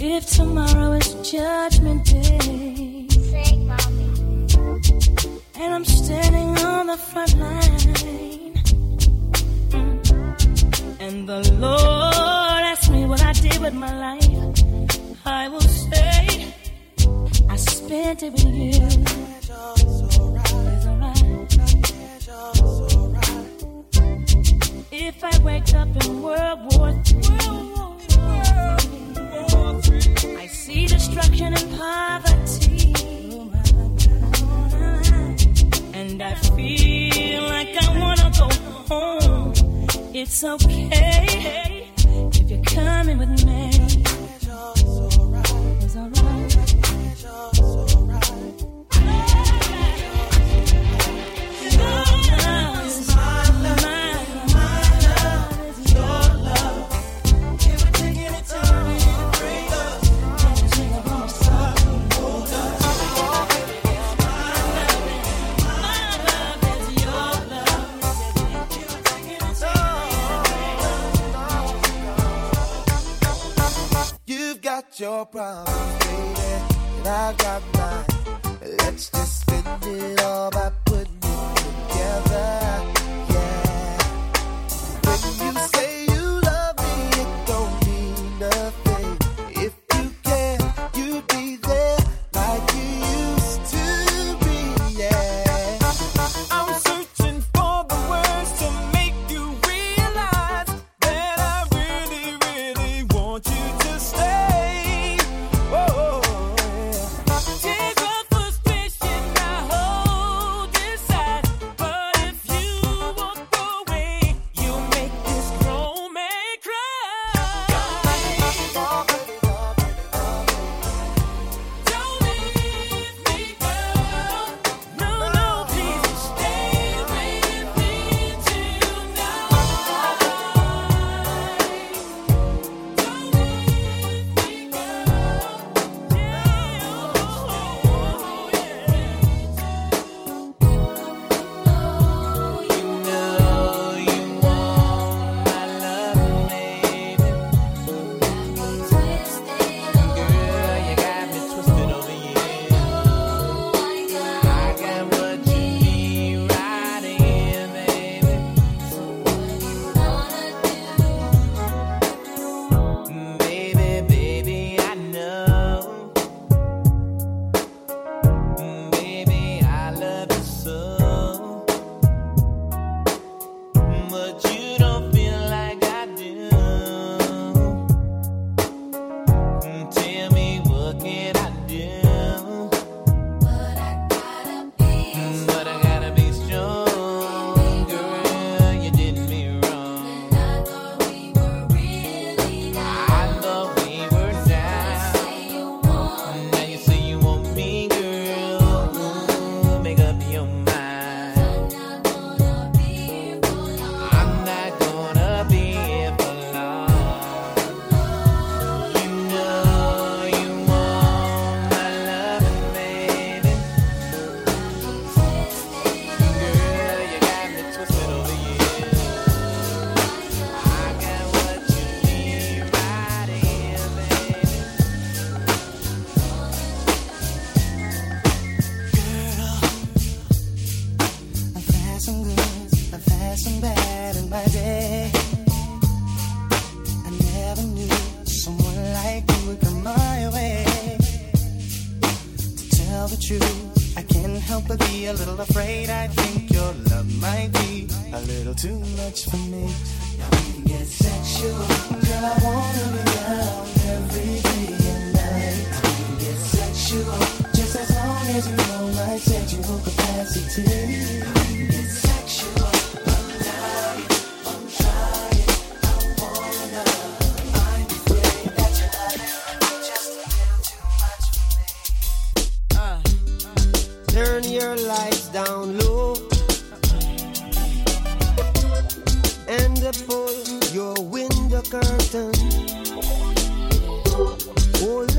If tomorrow is judgment day, and I'm standing on the front line, and the Lord asks me what I did with my life, I will say. I spent it with you. It's alright. If I wake up in World War III, I see destruction and poverty, and I feel like I wanna go home. It's okay if you're coming with me. problems, baby. And I got help but be a little afraid. I think your love might be a little too much for me. Now we can get sexual, girl. I wanna be around every day and night. We can get sexual, just as long as you know my sexual capacity.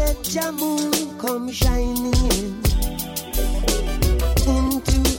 let your moon come shining into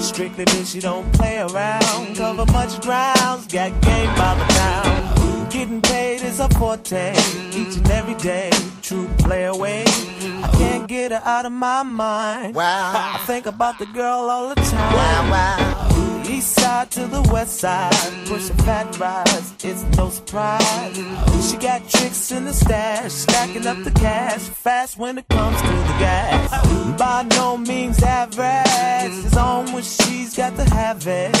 Strictly bitch, you don't play around. Cover much grounds, got game by the town. Getting paid is a forte, each and every day. True play away. I can't get her out of my mind. Wow. I think about the girl all the time. Wow, wow. East side to the west side, pushing fat rides, it's no surprise. She got tricks in the stash, stacking up the cash, fast when it comes to the gas. By no means average, it's on she's got to have it.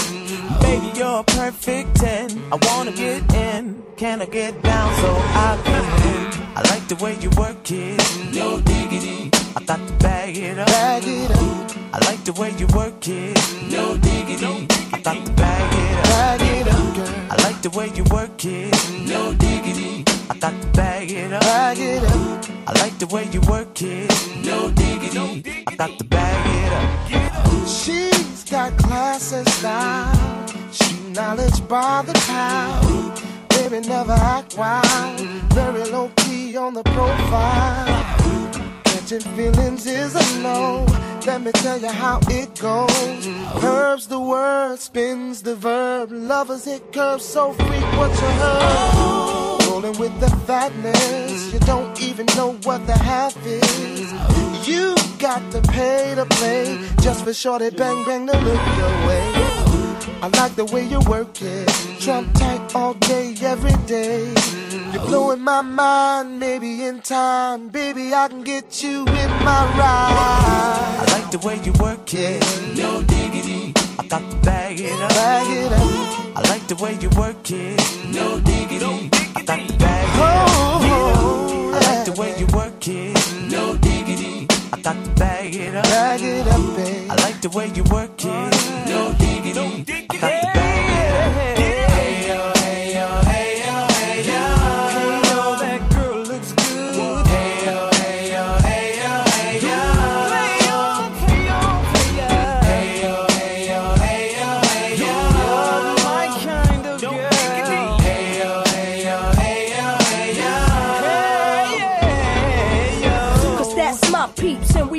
Baby, you're a perfect 10. I wanna get in, can I get down so I can win? I like the way you work it, no diggity. I got to bag it up. Bag it up. I like the way you work it, no diggity. I got to bag it up. Bag it up, girl. I like the way you work it, no diggity. I got to bag it up. Bag it up. I like the way you work it, no diggity. I got to bag it up. She's got class and style. She knowledge by the pound. Baby never act wild. Very low key on the profile. Catching feelings is a no. Let me tell you how it goes. Curves the word, spins the verb. Lovers hit curves so frequent you heard. With the fatness, you don't even know what the half is. You got to pay to play just for shorty bang bang to look your way. I like the way you work it, trump tight all day, every day. You're blowing my mind, maybe in time, baby, I can get you in my ride. I like the way you work it, no diggity. I got to bag it up. Bag it up. I like the way you work it, no diggity. Bag. Oh, I like the way you work it, no diggity. I got to bag it up. Bag it up, babe. I like the way you work it. No diggity. No diggity. I got to bag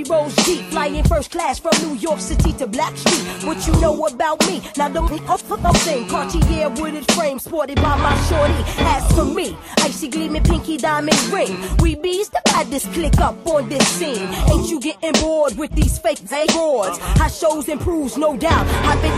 we deep, flying first class from New York City to Blackstreet. What you know about me? Now don't I'm saying Cartier wooded frame sported by my shorty. As for me, icy gleaming pinky diamond ring. We bees the baddest click up on this scene. Ain't you getting bored with these fake awards? How shows improves, no doubt. I've been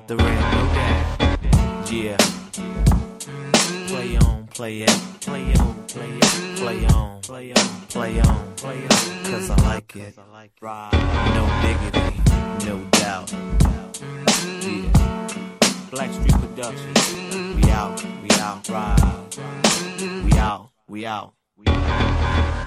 but the rain. Yeah. Play on, play it. Play on, play it. Play on, play on, play on. Play on. Cause I like it. No diggity, no doubt. Yeah. Blackstreet Productions. We out, we out, ride. We out, we out. We out.